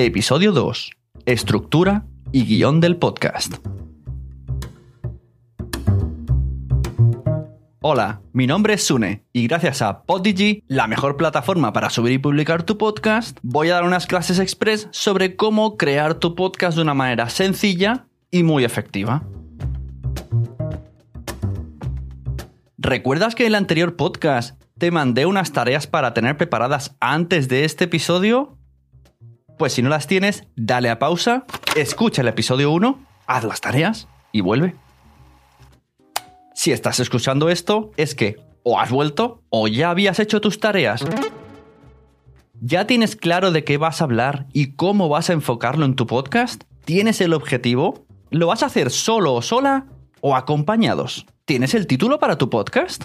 Episodio 2. Estructura y guion del podcast. Hola, mi nombre es Sune y gracias a Podigy, la mejor plataforma para subir y publicar tu podcast, voy a dar unas clases express sobre cómo crear tu podcast de una manera sencilla y muy efectiva. ¿Recuerdas que en el anterior podcast te mandé unas tareas para tener preparadas antes de este episodio? Pues si no las tienes, dale a pausa, escucha el episodio 1, haz las tareas y vuelve. Si estás escuchando esto, es que o has vuelto o ya habías hecho tus tareas. ¿Ya tienes claro de qué vas a hablar y cómo vas a enfocarlo en tu podcast? ¿Tienes el objetivo? ¿Lo vas a hacer solo o sola o acompañados? ¿Tienes el título para tu podcast?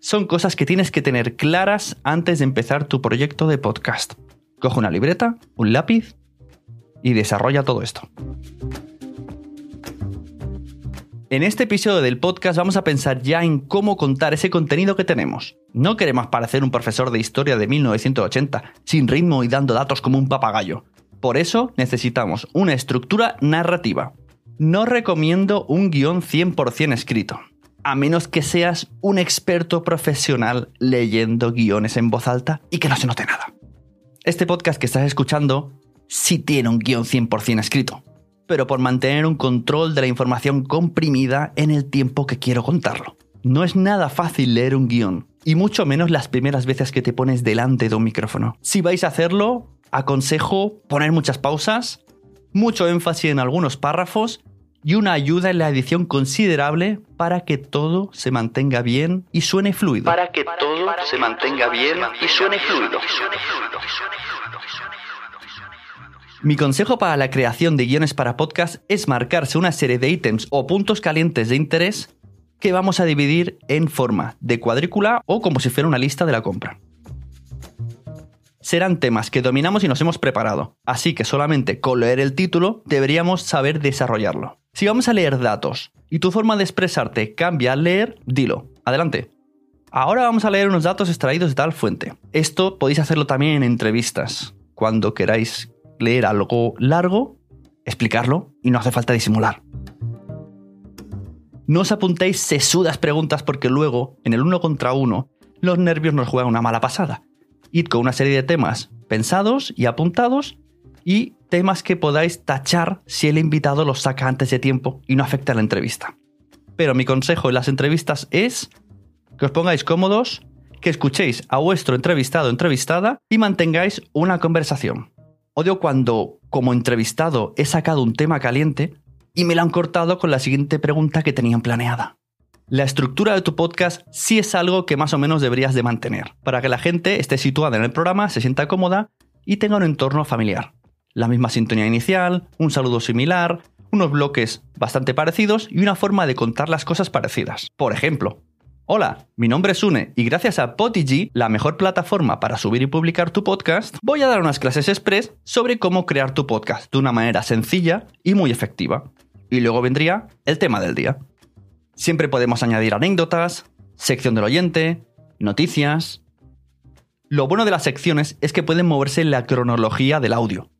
Son cosas que tienes que tener claras antes de empezar tu proyecto de podcast. Coge una libreta, un lápiz y desarrolla todo esto. En este episodio del podcast vamos a pensar ya en cómo contar ese contenido que tenemos. No queremos parecer un profesor de historia de 1980, sin ritmo y dando datos como un papagayo. Por eso necesitamos una estructura narrativa. No recomiendo un guion 100% escrito, a menos que seas un experto profesional leyendo guiones en voz alta y que no se note nada. Este podcast que estás escuchando sí tiene un guion 100% escrito, pero por mantener un control de la información comprimida en el tiempo que quiero contarlo. No es nada fácil leer un guion, y mucho menos las primeras veces que te pones delante de un micrófono. Si vais a hacerlo, aconsejo poner muchas pausas, mucho énfasis en algunos párrafos y una ayuda en la edición considerable para que todo se mantenga bien y suene fluido. Para que todo se mantenga bien y suene fluido. Mi consejo para la creación de guiones para podcast es marcarse una serie de ítems o puntos calientes de interés que vamos a dividir en forma de cuadrícula o como si fuera una lista de la compra. Serán temas que dominamos y nos hemos preparado, así que solamente con leer el título deberíamos saber desarrollarlo. Si vamos a leer datos y tu forma de expresarte cambia al leer, dilo. Adelante. Ahora vamos a leer unos datos extraídos de tal fuente. Esto podéis hacerlo también en entrevistas. Cuando queráis leer algo largo, explicarlo y no hace falta disimular. No os apuntéis sesudas preguntas porque luego, en el uno contra uno, los nervios nos juegan una mala pasada. Id con una serie de temas pensados y apuntados y temas que podáis tachar si el invitado los saca antes de tiempo y no afecta a la entrevista. Pero mi consejo en las entrevistas es que os pongáis cómodos, que escuchéis a vuestro entrevistado o entrevistada y mantengáis una conversación. Odio cuando, como entrevistado, he sacado un tema caliente y me lo han cortado con la siguiente pregunta que tenían planeada. La estructura de tu podcast sí es algo que más o menos deberías de mantener, para que la gente esté situada en el programa, se sienta cómoda y tenga un entorno familiar. La misma sintonía inicial, un saludo similar, unos bloques bastante parecidos y una forma de contar las cosas parecidas. Por ejemplo, Hola, mi nombre es Sune y gracias a Podigy, la mejor plataforma para subir y publicar tu podcast, voy a dar unas clases express sobre cómo crear tu podcast de una manera sencilla y muy efectiva. Y luego vendría el tema del día. Siempre podemos añadir anécdotas, sección del oyente, noticias. Lo bueno de las secciones es que pueden moverse en la cronología del audio.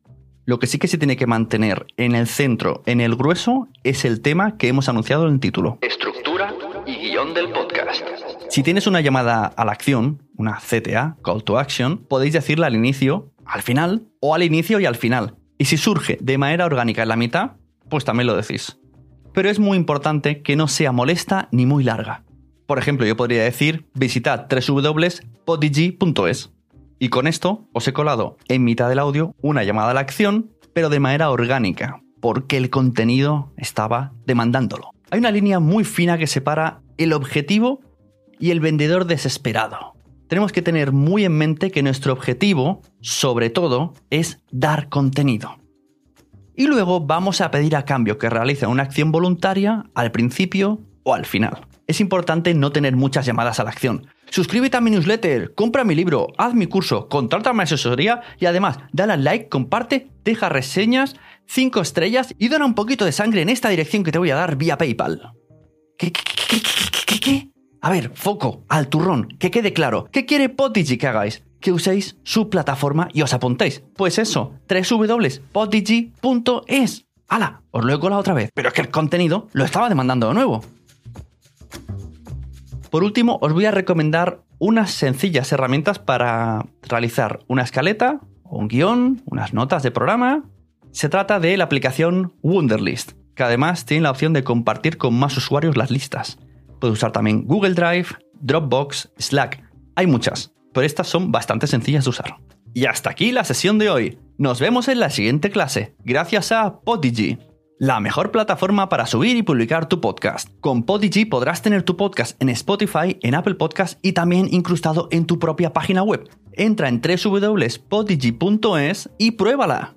Lo que sí que se tiene que mantener en el centro, en el grueso, es el tema que hemos anunciado en el título. Estructura y guion del podcast. Si tienes una llamada a la acción, una CTA, Call to Action, podéis decirla al inicio, al final, o al inicio y al final. Y si surge de manera orgánica en la mitad, pues también lo decís. Pero es muy importante que no sea molesta ni muy larga. Por ejemplo, yo podría decir visitad www.podigy.es. Y con esto os he colado en mitad del audio una llamada a la acción, pero de manera orgánica, porque el contenido estaba demandándolo. Hay una línea muy fina que separa el objetivo y el vendedor desesperado. Tenemos que tener muy en mente que nuestro objetivo, sobre todo, es dar contenido. Y luego vamos a pedir a cambio que realice una acción voluntaria al principio o al final. Es importante no tener muchas llamadas a la acción. Suscríbete a mi newsletter, compra mi libro, haz mi curso, contrata mi asesoría y además dale al like, comparte, deja reseñas, 5 estrellas y dona un poquito de sangre en esta dirección que te voy a dar vía PayPal. ¿Qué, qué, qué, qué, qué, qué? A ver, foco, al turrón, que quede claro. ¿Qué quiere Potichi que hagáis? Que uséis su plataforma y os apuntéis. Pues eso, www.podigy.es. ¡Hala! Os lo he colado otra vez, pero es que el contenido lo estaba demandando de nuevo. Por último, os voy a recomendar unas sencillas herramientas para realizar una escaleta, un guion, unas notas de programa. Se trata de la aplicación Wunderlist, que además tiene la opción de compartir con más usuarios las listas. Puede usar también Google Drive, Dropbox, Slack. Hay muchas, pero estas son bastante sencillas de usar. Y hasta aquí la sesión de hoy. Nos vemos en la siguiente clase, gracias a Podigy, la mejor plataforma para subir y publicar tu podcast. Con Podigy podrás tener tu podcast en Spotify, en Apple Podcast y también incrustado en tu propia página web. Entra en www.podigy.es y pruébala.